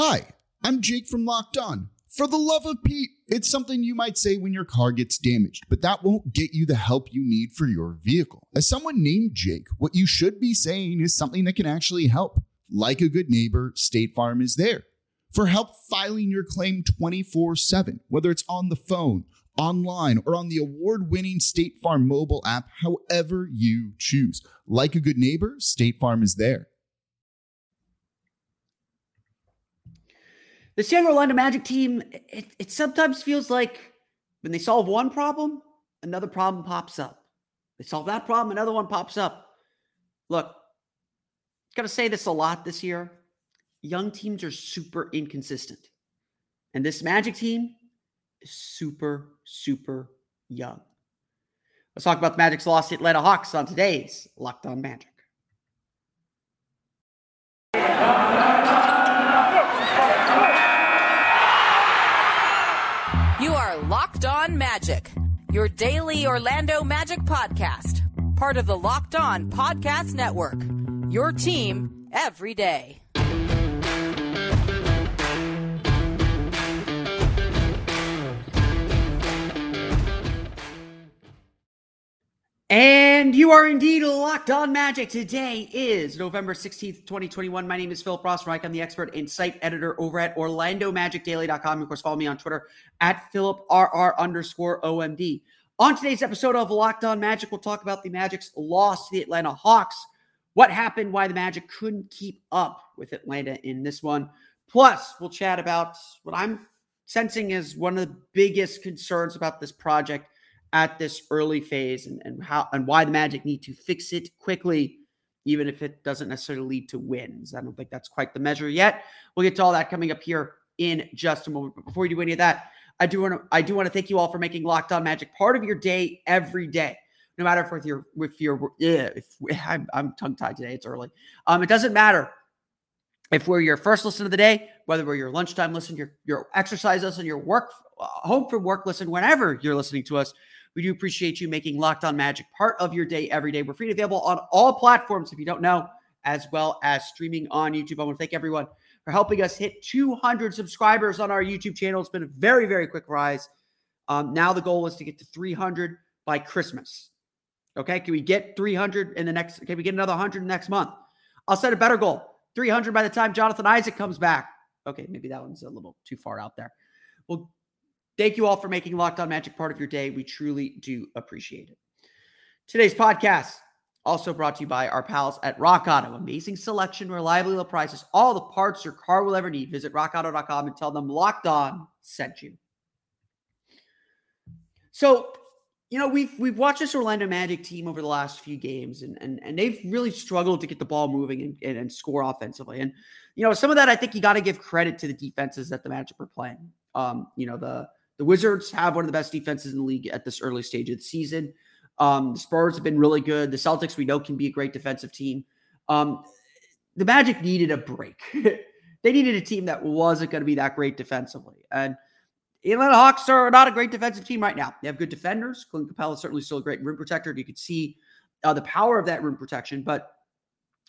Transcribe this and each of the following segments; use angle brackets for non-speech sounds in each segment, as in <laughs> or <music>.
Hi, I'm Jake from Locked On. For the love of Pete, it's something you might say when your car gets damaged, but that won't get you the help you need for your vehicle. As someone named Jake, what you should be saying is something that can actually help. Like a good neighbor, State Farm is there for help filing your claim 24 7, whether it's on the phone, online, or on the award winning State Farm mobile app, however you choose. Like a good neighbor, State Farm is there. This young Orlando Magic team, it, it sometimes feels like when they solve one problem, another problem pops up. They solve that problem, another one pops up. Look, got to say this a lot this year. Young teams are super inconsistent. And this Magic team is super, super young. Let's talk about the Magic's loss to Atlanta Hawks on today's Locked On Magic. Magic, your daily Orlando Magic podcast, part of the Locked On Podcast Network. Your team every day. And you are indeed locked on magic. Today is November 16th, 2021. My name is Philip Rossreich. I'm the expert and site editor over at OrlandoMagicDaily.com. Of course, follow me on Twitter at PhilipRR underscore OMD. On today's episode of Locked On Magic, we'll talk about the Magic's loss to the Atlanta Hawks, what happened, why the Magic couldn't keep up with Atlanta in this one. Plus, we'll chat about what I'm sensing is one of the biggest concerns about this project at this early phase and, and how and why the Magic need to fix it quickly, even if it doesn't necessarily lead to wins. I don't think that's quite the measure yet. We'll get to all that coming up here in just a moment. But before we do any of that, I do want to I do want to thank you all for making Locked On Magic part of your day every day. No matter if you're if you're yeah, if <laughs> I'm, I'm tongue tied today, it's early. Um, it doesn't matter if we're your first listen of the day, whether we're your lunchtime listen, your your exercise listen, your work uh, home from work listen, whenever you're listening to us, we do appreciate you making Locked On Magic part of your day every day. We're free and available on all platforms if you don't know, as well as streaming on YouTube. I want to thank everyone for helping us hit 200 subscribers on our YouTube channel. It's been a very, very quick rise. Um, now the goal is to get to 300 by Christmas. Okay, can we get 300 in the next? Can we get another 100 next month? I'll set a better goal: 300 by the time Jonathan Isaac comes back. Okay, maybe that one's a little too far out there. Well, Thank you all for making Locked On Magic part of your day. We truly do appreciate it. Today's podcast also brought to you by our pals at Rock Auto. Amazing selection, reliably low prices, all the parts your car will ever need. Visit rockauto.com and tell them Locked On sent you. So, you know, we've we've watched this Orlando Magic team over the last few games, and and, and they've really struggled to get the ball moving and, and, and score offensively. And you know, some of that I think you got to give credit to the defenses that the Magic were playing. Um, you know, the The Wizards have one of the best defenses in the league at this early stage of the season. Um, the Spurs have been really good. The Celtics, we know, can be a great defensive team. Um, the Magic needed a break. <laughs> they needed a team that wasn't going to be that great defensively. And Atlanta Hawks are not a great defensive team right now. They have good defenders. Clint Capela is certainly still a great rim protector. You could see uh, the power of that rim protection, but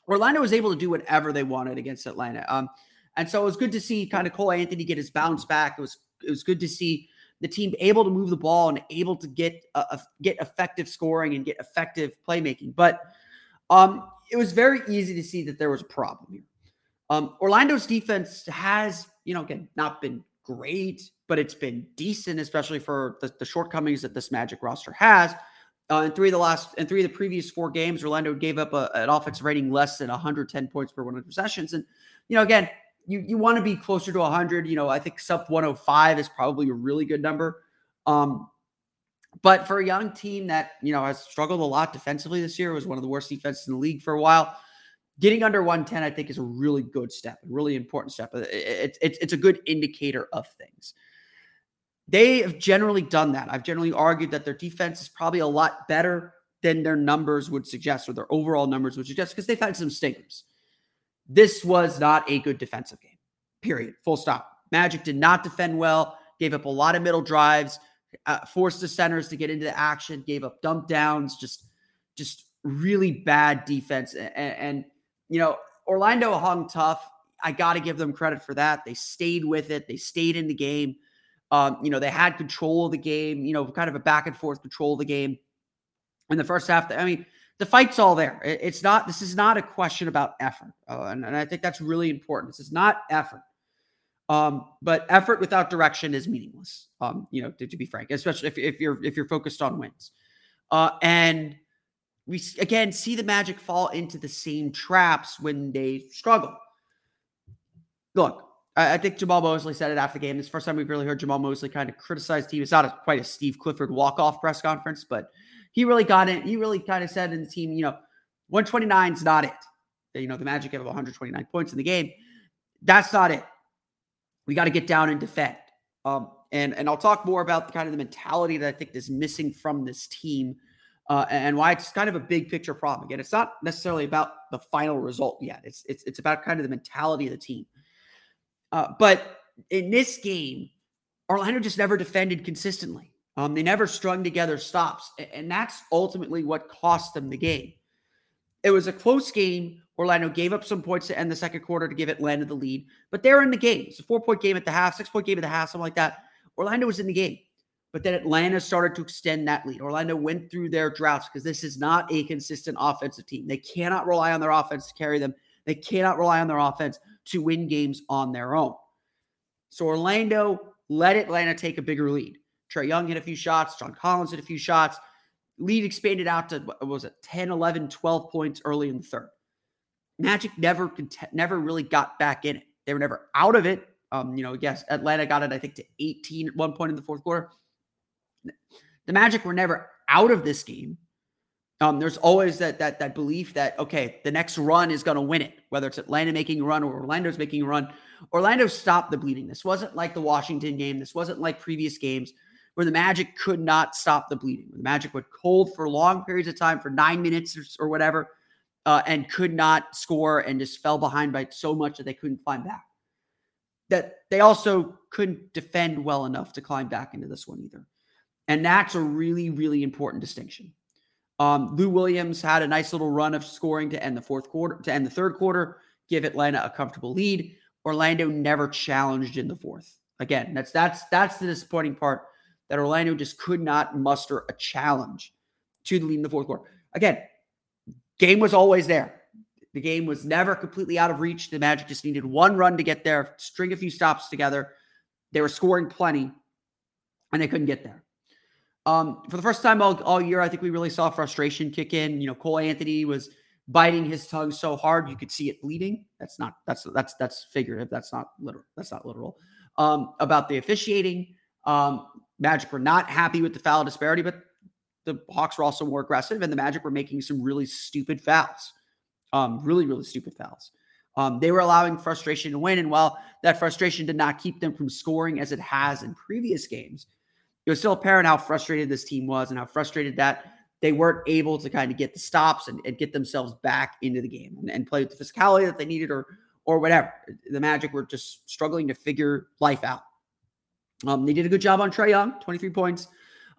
Orlando was able to do whatever they wanted against Atlanta. Um, and so it was good to see kind of Cole Anthony get his bounce back. It was it was good to see the team able to move the ball and able to get uh, get effective scoring and get effective playmaking. But um, it was very easy to see that there was a problem here. Um, Orlando's defense has, you know, again, not been great, but it's been decent, especially for the, the shortcomings that this Magic roster has. Uh, in three of the last, in three of the previous four games, Orlando gave up a, an offensive rating less than 110 points per 100 possessions. And, you know, again, you, you want to be closer to 100. You know, I think sub 105 is probably a really good number. Um, but for a young team that, you know, has struggled a lot defensively this year, was one of the worst defenses in the league for a while. Getting under 110, I think, is a really good step, a really important step. It's, it's, it's a good indicator of things. They have generally done that. I've generally argued that their defense is probably a lot better than their numbers would suggest, or their overall numbers would suggest, because they've had some stinkers. This was not a good defensive game, period. Full stop. Magic did not defend well, gave up a lot of middle drives, uh, forced the centers to get into the action, gave up dump downs, just, just really bad defense. And, and you know, Orlando hung tough. I got to give them credit for that. They stayed with it. They stayed in the game. Um, you know, they had control of the game, you know, kind of a back and forth control of the game. In the first half, I mean, the fight's all there. It's not, this is not a question about effort. Uh, and, and I think that's really important. This is not effort. Um, but effort without direction is meaningless. Um, you know, to, to, be frank, especially if, if you're if you're focused on wins. Uh, and we again see the Magic fall into the same traps when they struggle. Look, I, I think Jamahl Mosley said it after the game. This first time we've really heard Jamahl Mosley kind of criticize team. It's not a, quite a Steve Clifford walk-off press conference, but he really got it. He really kind of said in the team, you know, 129 is not it. You know, the Magic have 129 points in the game. That's not it. We got to get down and defend. Um, and and I'll talk more about the kind of the mentality that I think is missing from this team, uh, and why it's kind of a big picture problem. Again, it's not necessarily about the final result yet. It's it's it's about kind of the mentality of the team. Uh, but in this game, Orlando just never defended consistently. Um, they never strung together stops, and that's ultimately what cost them the game. It was a close game. Orlando gave up some points to end the second quarter to give Atlanta the lead, but they're in the game. It's a four point game at the half, six point game at the half, something like that. Orlando was in the game, but then Atlanta started to extend that lead. Orlando went through their droughts because this is not a consistent offensive team. They cannot rely on their offense to carry them. They cannot rely on their offense to win games on their own. So Orlando let Atlanta take a bigger lead. Trae Young hit a few shots. John Collins hit a few shots. Lead expanded out to, what was it, 10, 11, 12 points early in the third. Magic never never really got back in it. They were never out of it. Um, you know, yes, Atlanta got it, I think, to 18 at one point in the fourth quarter. The Magic were never out of this game. Um, there's always that that that belief that okay, the next run is going to win it, whether it's Atlanta making a run or Orlando's making a run. Orlando stopped the bleeding. This wasn't like the Washington game. This wasn't like previous games where the Magic could not stop the bleeding. The Magic would cold for long periods of time, for nine minutes or, or whatever, uh, and could not score and just fell behind by so much that they couldn't climb back. That they also couldn't defend well enough to climb back into this one either. And that's a really, really important distinction. Um, Lou Williams had a nice little run of scoring to end the fourth quarter, to end the third quarter, give Atlanta a comfortable lead. Orlando never challenged in the fourth. Again, that's that's that's the disappointing part that Orlando just could not muster a challenge to the lead in the fourth quarter. Again, game was always there. The game was never completely out of reach. The Magic just needed one run to get there, string a few stops together. They were scoring plenty, and they couldn't get there. Um, for the first time all, all year, I think we really saw frustration kick in. You know, Cole Anthony was biting his tongue so hard you could see it bleeding. That's not that's that's that's figurative. That's not literal. That's not literal. Um, about the officiating, um, Magic were not happy with the foul disparity, but the Hawks were also more aggressive, and the Magic were making some really stupid fouls. Um, really, really stupid fouls. Um, they were allowing frustration to win, and while that frustration did not keep them from scoring as it has in previous games, it was still apparent how frustrated this team was and how frustrated that they weren't able to kind of get the stops and, and get themselves back into the game and, and, play with the physicality that they needed or or whatever. The Magic were just struggling to figure life out. Um, they did a good job on Trae Young, 23 points,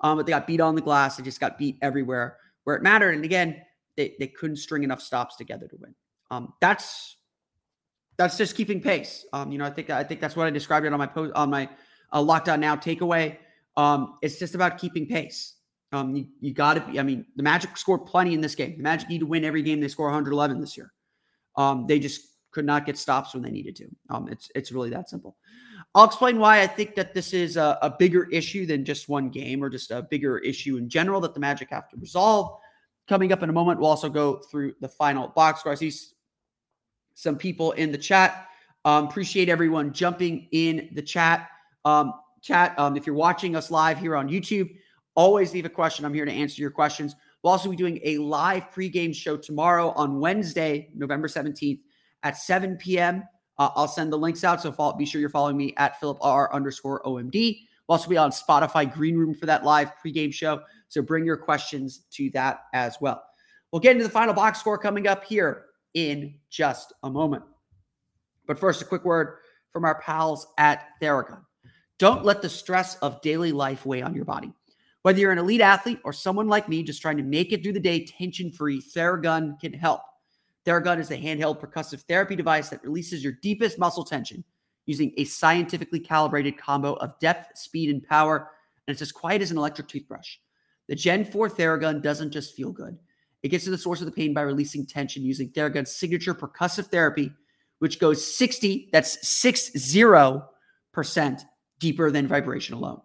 um, but they got beat on the glass. They just got beat everywhere where it mattered. And again, they, they couldn't string enough stops together to win. Um, that's that's just keeping pace. Um, you know, I think I think that's what I described it on my post on my uh, lockdown now takeaway. Um, it's just about keeping pace. Um, you, you got to be. I mean, the Magic scored plenty in this game. The Magic need to win every game. They score 111 this year. They just could not get stops when they needed to. Um, it's it's really that simple. I'll explain why I think that this is a, a, bigger issue than just one game or just a bigger issue in general that the Magic have to resolve. Coming up in a moment, we'll also go through the final box score. I see some people in the chat. Um, appreciate everyone jumping in the chat. Um, chat. Um, if you're watching us live here on YouTube, always leave a question. I'm here to answer your questions. We'll also be doing a live pregame show tomorrow on Wednesday, November 17th at 7 p.m. Uh, I'll send the links out. So follow, be sure you're following me at Philip R underscore OMD. We'll also be on Spotify Green Room for that live pregame show. So bring your questions to that as well. We'll get into the final box score coming up here in just a moment. But first, a quick word from our pals at Theragun. Don't let the stress of daily life weigh on your body. Whether you're an elite athlete or someone like me just trying to make it through the day tension free, Theragun can help. Theragun is a handheld percussive therapy device that releases your deepest muscle tension using a scientifically calibrated combo of depth, speed, and power. And it's as quiet as an electric toothbrush. The Gen 4 Theragun doesn't just feel good, it gets to the source of the pain by releasing tension using Theragun's signature percussive therapy, which goes 60, that's 60% deeper than vibration alone.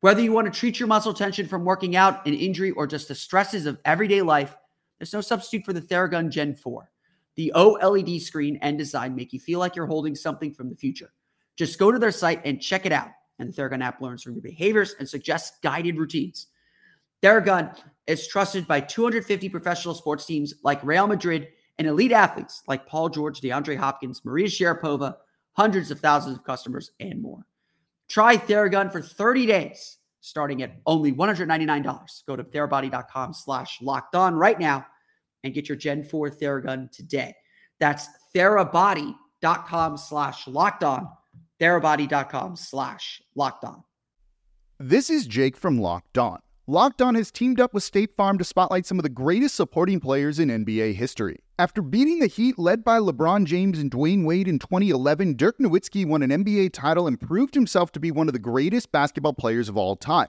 Whether you want to treat your muscle tension from working out, an injury, or just the stresses of everyday life, there's no substitute for the Theragun Gen 4. The OLED screen and design make you feel like you're holding something from the future. Just go to their site and check it out. And the Theragun app learns from your behaviors and suggests guided routines. Theragun is trusted by 250 professional sports teams like Real Madrid and elite athletes like Paul George, DeAndre Hopkins, Maria Sharapova, hundreds of thousands of customers, and more. Try Theragun for 30 days starting at only $199. Go to therabody.com slash locked on right now and get your Gen 4 Theragun today. That's therabody.com slash locked on. Therabody.com slash locked on. This is Jake from Locked On. Locked On has teamed up with State Farm to spotlight some of the greatest supporting players in NBA history. After beating the Heat led by LeBron James and Dwyane Wade in 2011, Dirk Nowitzki won an NBA title and proved himself to be one of the greatest basketball players of all time.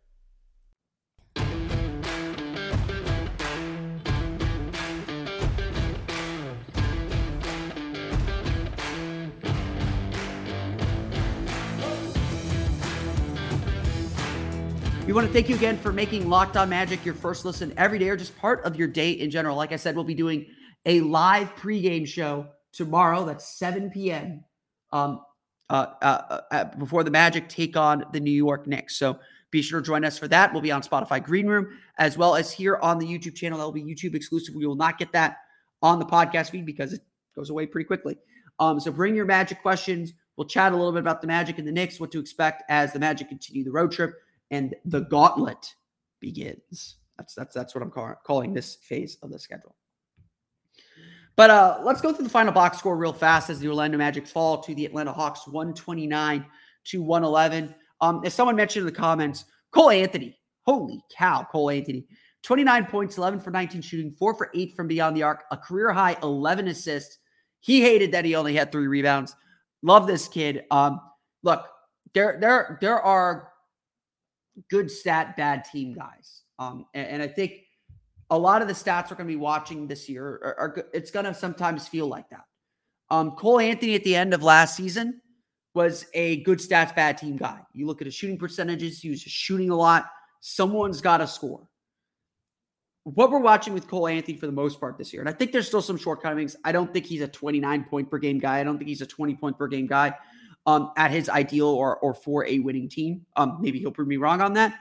We want to thank you again for making Locked On Magic your first listen every day or just part of your day in general. Like I said, we'll be doing a live pregame show tomorrow. That's 7 p.m. Um, uh, uh, uh, before the Magic take on the New York Knicks. So be sure to join us for that. We'll be on Spotify Green Room as well as here on the YouTube channel. That will be YouTube exclusive. We will not get that on the podcast feed because it goes away pretty quickly. Um, so bring your Magic questions. We'll chat a little bit about the Magic and the Knicks, what to expect as the Magic continue the road trip and the gauntlet begins. That's that's that's what I'm call, calling this phase of the schedule. But uh, let's go through the final box score real fast as the Orlando Magic fall to the Atlanta Hawks 129 to 111. Um, as someone mentioned in the comments, Cole Anthony, holy cow, Cole Anthony, 29 points, 11 for 19 shooting, four for eight from beyond the arc, a career high 11 assists. He hated that he only had three rebounds. Love this kid. Um, look, there, there, there are good stat, bad team guys. Um, and, and I think a lot of the stats we're going to be watching this year are, are it's going to sometimes feel like that. Um, Cole Anthony at the end of last season was a good stats, bad team guy. You look at his shooting percentages, he was shooting a lot. Someone's got to score. What we're watching with Cole Anthony for the most part this year, and I think there's still some shortcomings. I don't think he's a 29 point per game guy. I don't think he's a 20 point per game guy um, at his ideal or or for a winning team. Um, maybe he'll prove me wrong on that.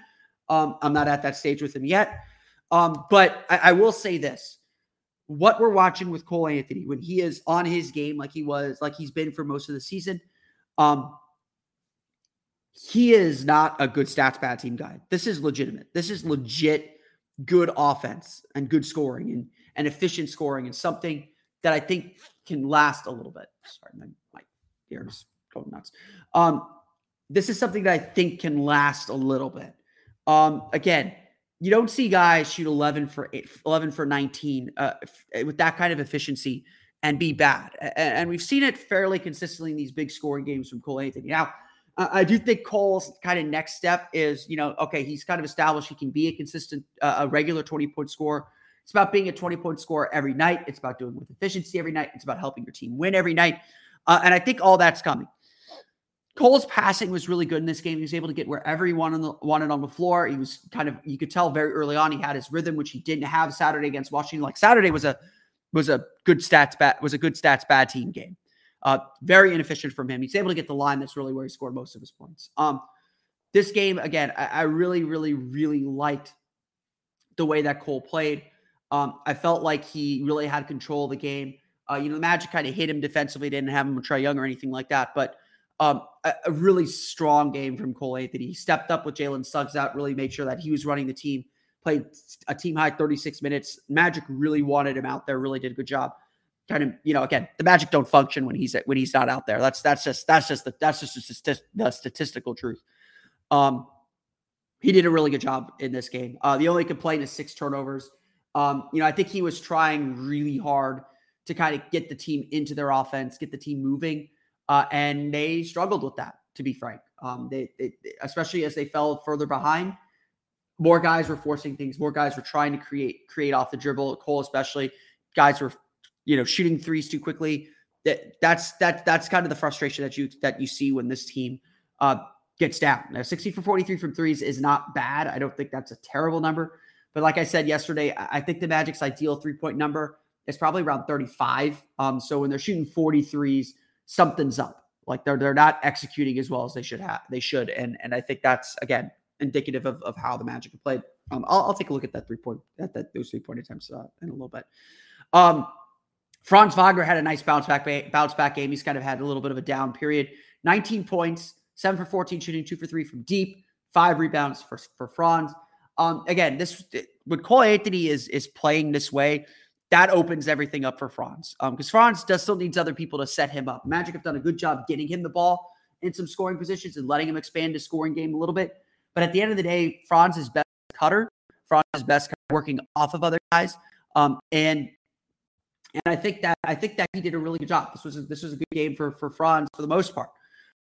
Um, I'm not at that stage with him yet. Um, but I, I will say this: what we're watching with Cole Anthony when he is on his game, like he was, like he's been for most of the season, um, he is not a good stats bad team guy. This is legitimate. This is legit good offense and good scoring and and efficient scoring and something that I think can last a little bit. Sorry, my, my ears nuts. Um, this is something that I think can last a little bit. Um, again, you don't see guys shoot 11 for eight, 11 for 19 uh, eh, with that kind of efficiency and be bad. And, and, we've seen it fairly consistently in these big scoring games from Cole Anthony. Now, I do think Cole's kind of next step is, you know, okay, he's kind of established he can be a consistent, uh, a regular 20 point score. It's about being a 20 point scorer every night. It's about doing with efficiency every night. It's about helping your team win every night. Uh, and I think all that's coming. Cole's passing was really good in this game. He was able to get wherever he wanted on the, wanted on the floor. He was kind of you could tell very early on he had his rhythm, which he didn't have Saturday against Washington. Like Saturday was a was a good stats bad was a good stats bad team game. Uh, very inefficient from him. He's able to get the line. That's really where he scored most of his points. Um, this game again, I, I really, really, really liked the way that Cole played. Um, I felt like he really had control of the game. Uh, you know, the Magic kind of hit him defensively, didn't have him with Trae Young or anything like that, but um, a, a, really strong game from Cole Anthony. He stepped up with Jalen Suggs out, really made sure that he was running the team, played a team high 36 minutes. Magic really wanted him out there, really did a good job. Kind of, you know, again, the Magic don't function when he's when he's not out there. That's that's just that's just the that's just the, the statistical truth. Um, he did a really good job in this game. Uh, the only complaint is six turnovers. Um, you know, I think he was trying really hard to kind of get the team into their offense, get the team moving. Uh, and they struggled with that, to be frank. Um, they, they, especially as they fell further behind, more guys were forcing things. More guys were trying to create create off the dribble. Cole, especially, guys were, you know, shooting threes too quickly. That that's that that's kind of the frustration that you that you see when this team uh, gets down. Now, 60 for 43 from threes is not bad. I don't think that's a terrible number. But like I said yesterday, I think the Magic's ideal three point number is probably around 35. Um, so when they're shooting 43s, something's up. Like they're they're not executing as well as they should have. They should, and and I think that's again indicative of, of how the Magic have played. Um, I'll, I'll take a look at that three point at that those three point attempts uh, in a little bit. Um, Franz Wagner had a nice bounce back bounce back game. He's kind of had a little bit of a down period. 19 points, seven for 14 shooting, two for three from deep, five rebounds for for Franz. Um, again, this when Cole Anthony is is playing this way, that opens everything up for Franz. Because um, Franz does still needs other people to set him up. Magic have done a good job getting him the ball in some scoring positions and letting him expand his scoring game a little bit. But at the end of the day, Franz is best cutter. Franz is best working off of other guys. Um, and and I think that I think that he did a really good job. This was a, this was a good game for for Franz for the most part.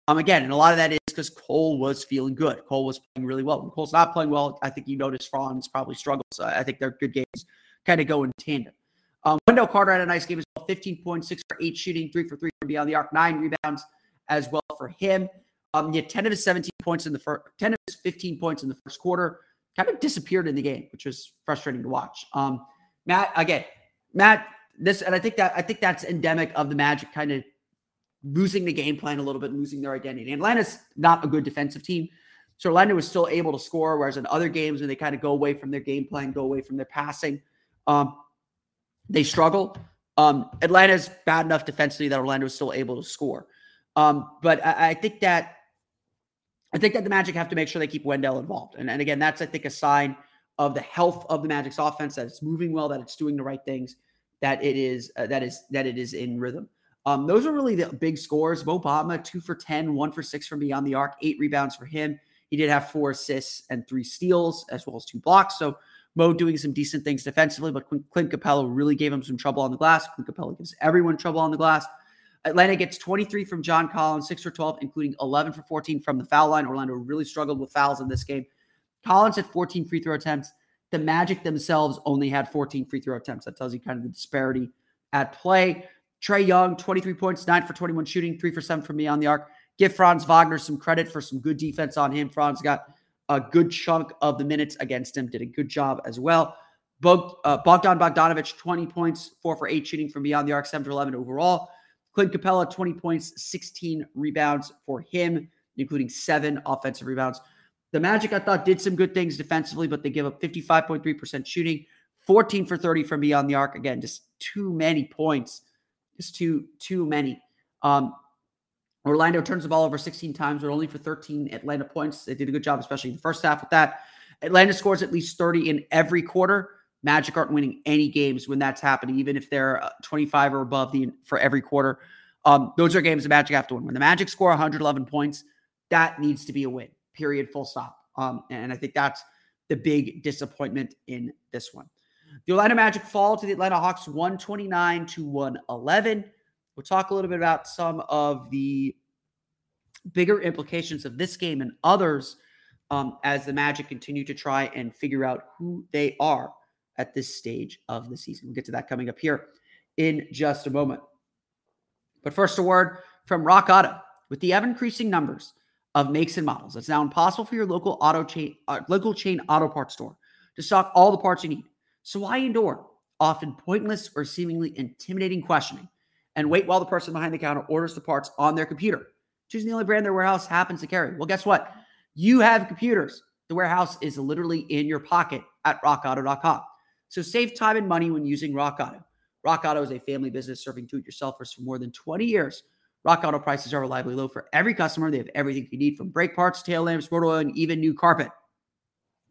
Um, again, and a lot of that is because Cole was feeling good. Cole was playing really well. When Cole's not playing well, I think you notice Franz probably struggles. I think they're good games, kind of go in tandem. Um, Wendell Carter had a nice game as well 15 points, six for eight shooting, three for three from beyond the arc, nine rebounds as well for him. Um, he had 10 of his 17 points in the first, 10 of his 15 points in the first quarter, kind of disappeared in the game, which was frustrating to watch. Um, Matt, again, Matt, this, and I think that, I think that's endemic of the Magic kind of losing the game plan a little bit, losing their identity. Atlanta's not a good defensive team. So Orlando was still able to score, whereas in other games when they kind of go away from their game plan, go away from their passing, um, they struggle. Um, Atlanta's bad enough defensively that Orlando is still able to score. Um, but I, I, think that I think that the Magic have to make sure they keep Wendell involved. And, and again, that's I think a sign of the health of the Magic's offense that it's moving well, that it's doing the right things, that it is uh, that is that it is in rhythm. Um, those are really the big scores. Mo Bamba, two for 10, one for six from beyond the arc, eight rebounds for him. He did have four assists and three steals, as well as two blocks. So Mo doing some decent things defensively, but Clint Capela really gave him some trouble on the glass. Clint Capela gives everyone trouble on the glass. Atlanta gets 23 from John Collins, 6 for 12, including 11 for 14 from the foul line. Orlando really struggled with fouls in this game. Collins had 14 free throw attempts. The Magic themselves only had 14 free throw attempts. That tells you kind of the disparity at play. Trae Young, 23 points, 9 for 21 shooting, 3 for 7 from me on the arc. Give Franz Wagner some credit for some good defense on him. Franz got a good chunk of the minutes against him, did a good job as well. Bog, uh, Bogdan Bogdanovich, 20 points, 4 for 8 shooting from beyond the arc, 7 for 11 overall. Clint Capela, 20 points, 16 rebounds for him, including 7 offensive rebounds. The Magic, I thought, did some good things defensively, but they give up 55.3% shooting, 14 for 30 from beyond the arc. Again, just too many points. Just too, too many. Um, Orlando turns the ball over 16 times, but only for 13 Atlanta points. They did a good job, especially in the first half with that. Atlanta scores at least 30 in every quarter. Magic aren't winning any games when that's happening, even if they're uh, 25 or above the for every quarter. Um, those are games the Magic have to win. When the Magic score 111 points, that needs to be a win. Period. Full stop. Um, and I think that's the big disappointment in this one. The Atlanta Magic fall to the Atlanta Hawks 129 to 111. We'll talk a little bit about some of the bigger implications of this game and others um, as the Magic continue to try and figure out who they are at this stage of the season. We'll get to that coming up here in just a moment. But first, a word from Rock Auto. With the ever increasing numbers of makes and models, it's now impossible for your local auto chain, uh, local chain auto parts store to stock all the parts you need. So why endure often pointless or seemingly intimidating questioning and wait while the person behind the counter orders the parts on their computer, choosing the only brand their warehouse happens to carry? Well, guess what? You have computers. The warehouse is literally in your pocket at rockauto.com. So save time and money when using Rock Auto. Rock Auto is a family business serving do-it-yourselfers for more than 20 years. Rock Auto prices are reliably low for every customer. They have everything you need from brake parts, tail lamps, rotor oil, and even new carpet.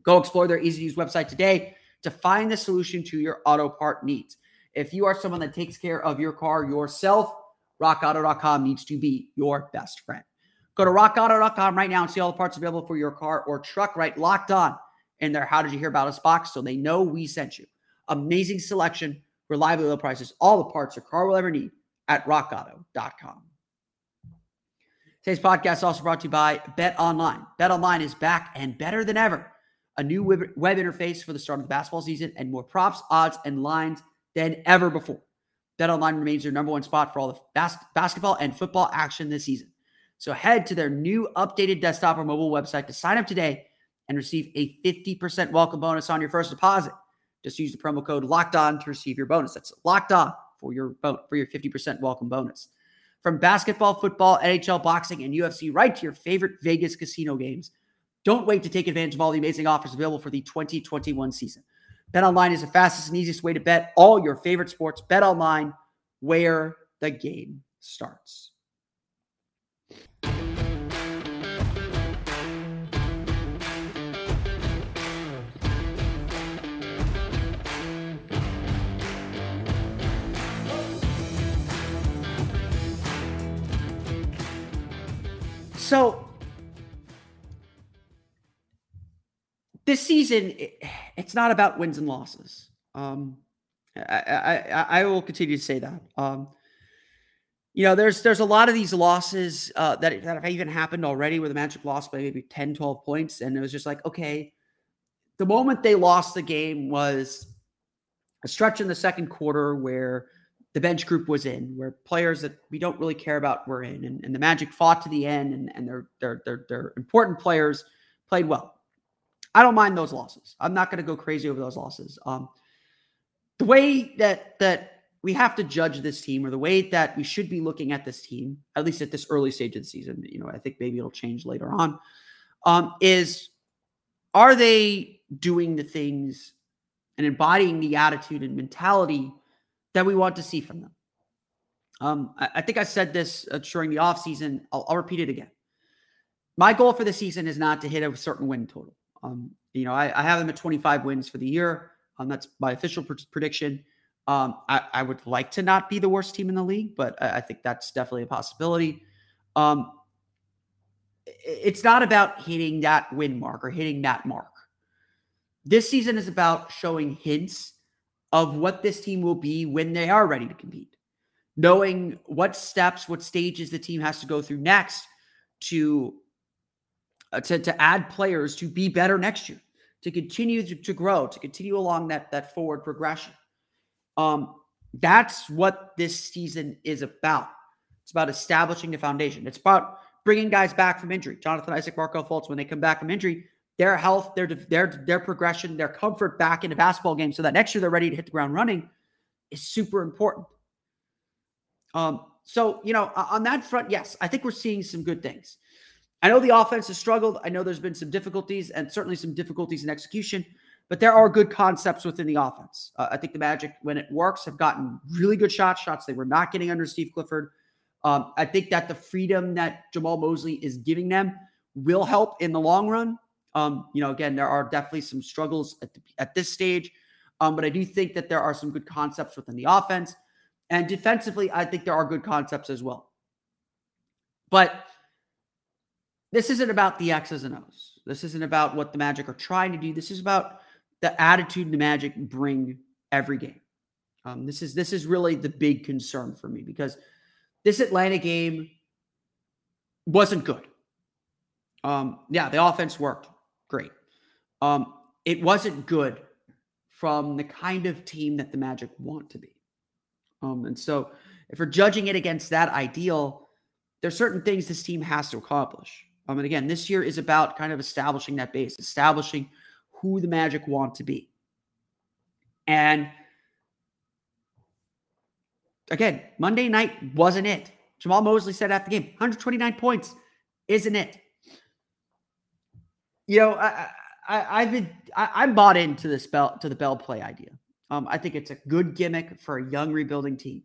Go explore their easy-to-use website today to find the solution to your auto part needs. If you are someone that takes care of your car yourself, rockauto.com needs to be your best friend. Go to rockauto.com right now and see all the parts available for your car or truck right locked on in their How Did You Hear About Us box so they know we sent you. Amazing selection, reliably low prices, all the parts your car will ever need at rockauto.com. Today's podcast is also brought to you by Bet Online. Bet Online is back and better than ever. A new web interface for the start of the basketball season and more props, odds, and lines than ever before. Bet Online remains your number one spot for all the bas- basketball and football action this season. So head to their new updated desktop or mobile website to sign up today and receive a 50% welcome bonus on your first deposit. Just use the promo code locked on to receive your bonus. That's locked on for your for your 50% welcome bonus. From basketball, football, NHL, boxing, and UFC, right to your favorite Vegas casino games. Don't wait to take advantage of all the amazing offers available for the 2021 season. Bet online is the fastest and easiest way to bet all your favorite sports. Bet online, where the game starts. So this season, it, it's not about wins and losses. Um, I, I, I will continue to say that. Um, you know, there's there's a lot of these losses uh, that, that have even happened already where the Magic lost by maybe 10, 12 points. And it was just like, okay, the moment they lost the game was a stretch in the second quarter where the bench group was in, where players that we don't really care about were in, and, and the Magic fought to the end, and, and their, their their their important players played well. I don't mind those losses. I'm not going to go crazy over those losses. Um, the way that that we have to judge this team, or the way that we should be looking at this team, at least at this early stage of the season, you know, I think maybe it'll change later on, um, is are they doing the things and embodying the attitude and mentality that we want to see from them. Um, I, I, think I said this uh, during the offseason. I'll, I'll repeat it again. My goal for the season is not to hit a certain win total. Um, you know, I, I, have them at 25 wins for the year. Um, that's my official pr- prediction. Um, I, I, would like to not be the worst team in the league, but I, I think that's definitely a possibility. Um, it's not about hitting that win mark or hitting that mark. This season is about showing hints of what this team will be when they are ready to compete. Knowing what steps, what stages the team has to go through next to uh, to, to add players to be better next year, to continue to, to grow, to continue along that, that forward progression. Um, that's what this season is about. It's about establishing the foundation. It's about bringing guys back from injury. Jonathan Isaac, Markelle Fultz, when they come back from injury, their health, their their their progression, their comfort back in a basketball game, so that next year they're ready to hit the ground running, is super important. Um, so you know, on that front, yes, I think we're seeing some good things. I know the offense has struggled. I know there's been some difficulties and certainly some difficulties in execution, but there are good concepts within the offense. Uh, I think the Magic, when it works, have gotten really good shots, shots they were not getting under Steve Clifford. Um, I think that the freedom that Jamahl Mosley is giving them will help in the long run. Um, you know, again, there are definitely some struggles at, the, at this stage, um, but I do think that there are some good concepts within the offense. And defensively, I think there are good concepts as well. But this isn't about the X's and O's. This isn't about what the Magic are trying to do. This is about the attitude the Magic bring every game. Um, this is this is really the big concern for me because this Atlanta game wasn't good. Um, yeah, the offense worked great. Um, it wasn't good from the kind of team that the Magic want to be. Um, and so, if we're judging it against that ideal, there's certain things this team has to accomplish. Um, and again, this year is about kind of establishing that base, establishing who the Magic want to be. And again, Monday night wasn't it. Jamahl Mosley said after the game, 129 points isn't it. You know, I, I, have been I, am bought into this bell to the bell play idea. Um, I think it's a good gimmick for a young rebuilding team.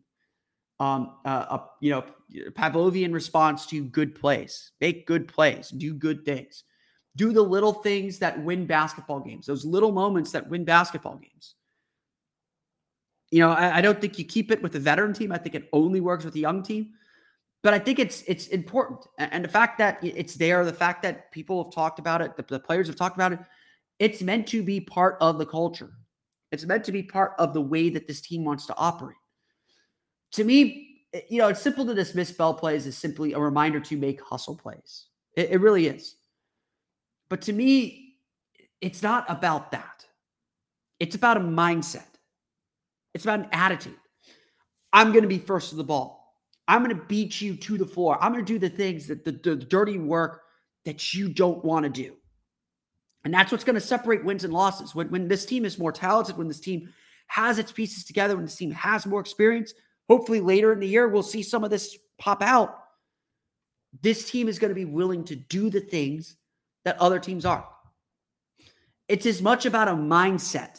Um, uh, a, you know, Pavlovian response to good plays, make good plays, do good things, do the little things that win basketball games, those little moments that win basketball games. You know, I, I don't think you keep it with the veteran team. I think it only works with the young team. But I think it's it's important, and the fact that it's there, the fact that people have talked about it, the, the players have talked about it, it's meant to be part of the culture. It's meant to be part of the way that this team wants to operate. To me, eh, you know, it's simple to dismiss bell plays as simply a reminder to make hustle plays. It, it really is. But to me, it's not about that. It's about a mindset. It's about an attitude. I'm going to be first to the ball. I'm going to beat you to the floor. I'm going to do the things that the, the, dirty work that you don't want to do. And that's what's going to separate wins and losses. When, when this team is more talented, when this team has its pieces together, when this team has more experience, hopefully later in the year, we'll see some of this pop out. This team is going to be willing to do the things that other teams are. It's as much about a mindset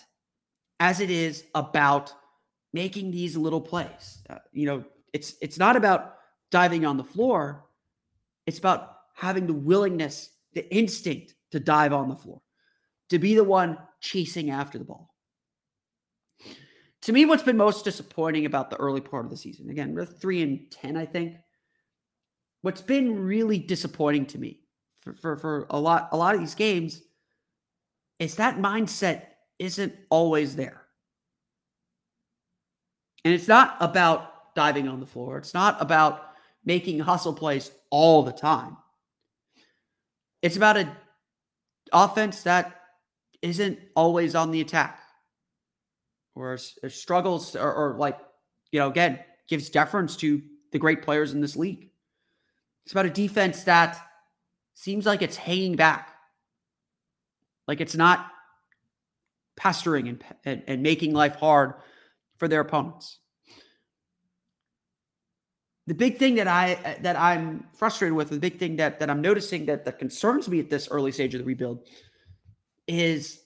as it is about making these little plays. Uh, you know, it's it's not about diving on the floor. It's about having the willingness, the instinct to dive on the floor, to be the one chasing after the ball. To me, what's been most disappointing about the early part of the season, again, we're three and 10, I think. What's been really disappointing to me for, for, for a lot, a lot of these games is that mindset isn't always there. And it's not about diving on the floor. It's not about making hustle plays all the time. It's about a offense that isn't always on the attack or, or uh, struggles or, or, like, you know, again, gives deference to the great players in this league. It's about a defense that seems like it's hanging back, like it's not pestering and, and, and making life hard for their opponents. The big thing that I uh, that I'm frustrated with, the big thing that that I'm noticing that that concerns me at this early stage of the rebuild is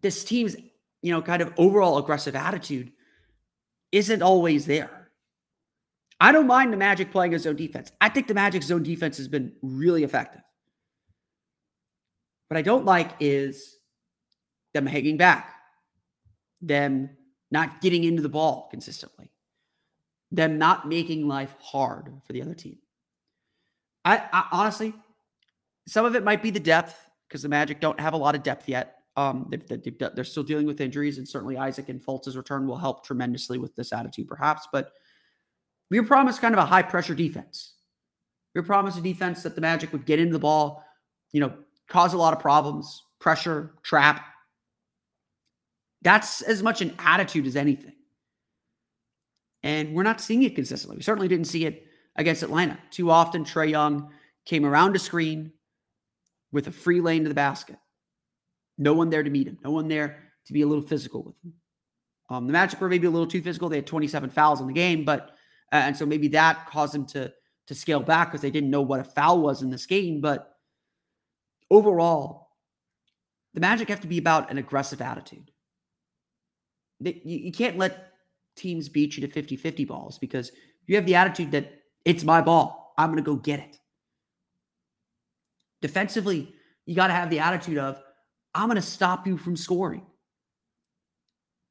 this team's, you know, kind of overall aggressive attitude isn't always there. I don't mind the Magic playing a zone defense. I think the Magic zone defense has been really effective. What I don't like is them hanging back, them not getting into the ball consistently, them not making life hard for the other team. I, I honestly, some of it might be the depth because the Magic don't have a lot of depth yet. Um, they've, they've, they're still dealing with injuries, and certainly Isaac and Fultz's return will help tremendously with this attitude, perhaps. But we were promised kind of a high pressure defense. We were promised a defense that the Magic would get into the ball, you know, cause a lot of problems, pressure, trap. That's as much an attitude as anything. And we're not seeing it consistently. We certainly didn't see it against Atlanta. Too often, Trae Young came around a screen with a free lane to the basket. No one there to meet him. No one there to be a little physical with him. Um, the Magic were maybe a little too physical. They had 27 fouls in the game, but uh, and so maybe that caused them to to scale back because they didn't know what a foul was in this game. But overall, the Magic have to be about an aggressive attitude. They, you, you can't let teams beat you to 50 50 balls because you have the attitude that it's my ball. I'm going to go get it. Defensively, you got to have the attitude of, I'm going to stop you from scoring.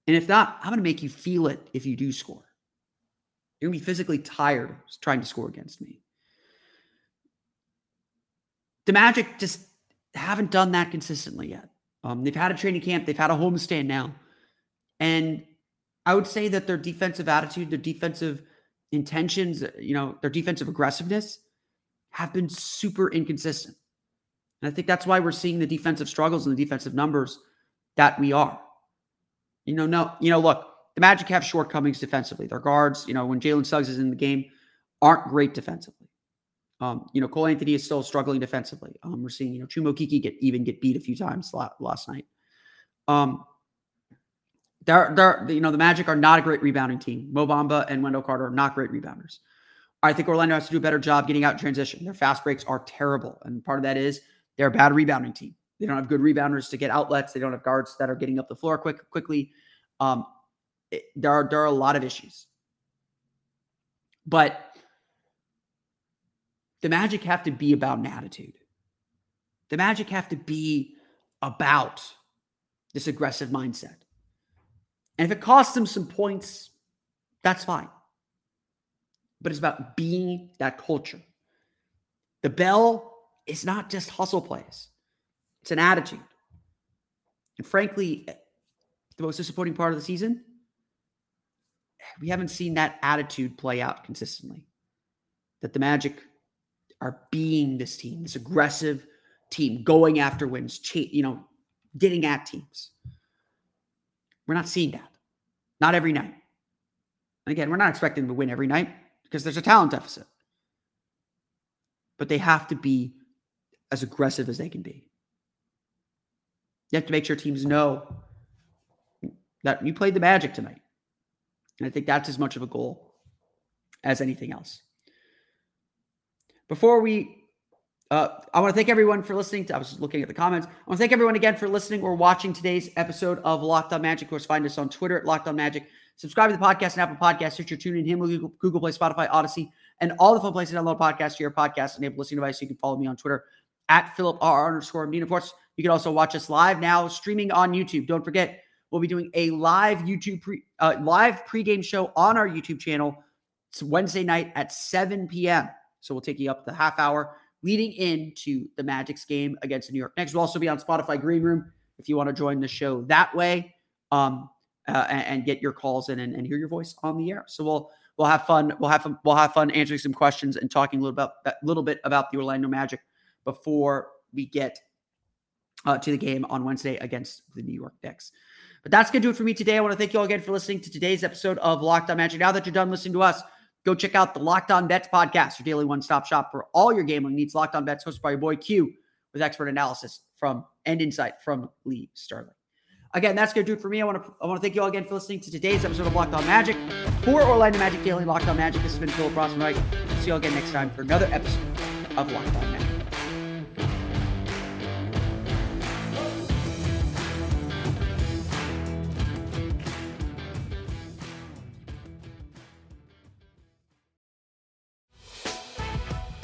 And if not, I'm going to make you feel it if you do score. You're going to be physically tired trying to score against me. The Magic just haven't done that consistently yet. Um, they've had a training camp, they've had a homestand now. And I would say that their defensive attitude, their defensive intentions, you know, their defensive aggressiveness have been super inconsistent. And I think that's why we're seeing the defensive struggles and the defensive numbers that we are. You know, no, you know, look, the Magic have shortcomings defensively. Their guards, you know, when Jalen Suggs is in the game, aren't great defensively. Um, you know, Cole Anthony is still struggling defensively. Um, we're seeing, you know, Chuma Okeke get even get beat a few times last night. Um, they're, they're, you know, the Magic are not a great rebounding team. Mo Bamba and Wendell Carter are not great rebounders. I think Orlando has to do a better job getting out in transition. Their fast breaks are terrible. And part of that is they're a bad rebounding team. They don't have good rebounders to get outlets. They don't have guards that are getting up the floor quick quickly. Um, it, there are there are a lot of issues, but the Magic have to be about an attitude. The Magic have to be about this aggressive mindset. And if it costs them some points, that's fine. But it's about being that culture. The bell is not just hustle plays, it's an attitude. And frankly, the most disappointing part of the season, we haven't seen that attitude play out consistently. That the Magic are being this team, this aggressive team, going after wins, you know, getting at teams. We're not seeing that. Not every night. And again, we're not expecting to win every night because there's a talent deficit. But they have to be as aggressive as they can be. You have to make sure teams know that you played the Magic tonight. And I think that's as much of a goal as anything else. Before we, uh, I want to thank everyone for listening. To, I was looking at the comments. I want to thank everyone again for listening or watching today's episode of Locked On Magic. Of course, find us on Twitter at Locked On Magic. Subscribe to the podcast and Apple Podcasts, Stitcher, TuneIn, Himmel, Google, Google Play, Spotify, Odyssey, and all the fun places to download podcasts to your podcast enabled listening device. You can follow me on Twitter at Philip R underscore Mean. Of course, you can also watch us live now, streaming on YouTube. Don't forget, we'll be doing a live YouTube pre uh, live pregame show on our YouTube channel. It's Wednesday night at 7 p.m. So we'll take you up the half hour leading into the Magic's game against New York Knicks. We'll also be on Spotify Green Room if you want to join the show that way um, uh, and, and, get your calls in and, and, hear your voice on the air. So we'll we'll have fun. We'll have fun, we'll have fun answering some questions and talking a little about a little bit about the Orlando Magic before we get uh, to the game on Wednesday against the New York Knicks. But that's going to do it for me today. I want to thank you all again for listening to today's episode of Locked On Magic. Now that you're done listening to us, Go check out the Locked On Bets podcast, your daily one stop shop for all your gambling needs. Locked On Bets, hosted by your boy Q, with expert analysis from and insight from Lee Sterling. Again, that's going to do it for me. I want to I want to thank you all again for listening to today's episode of Locked On Magic. For Orlando Magic Daily Locked On Magic, this has been Philip Rossman. See you all again next time for another episode of Locked On Magic.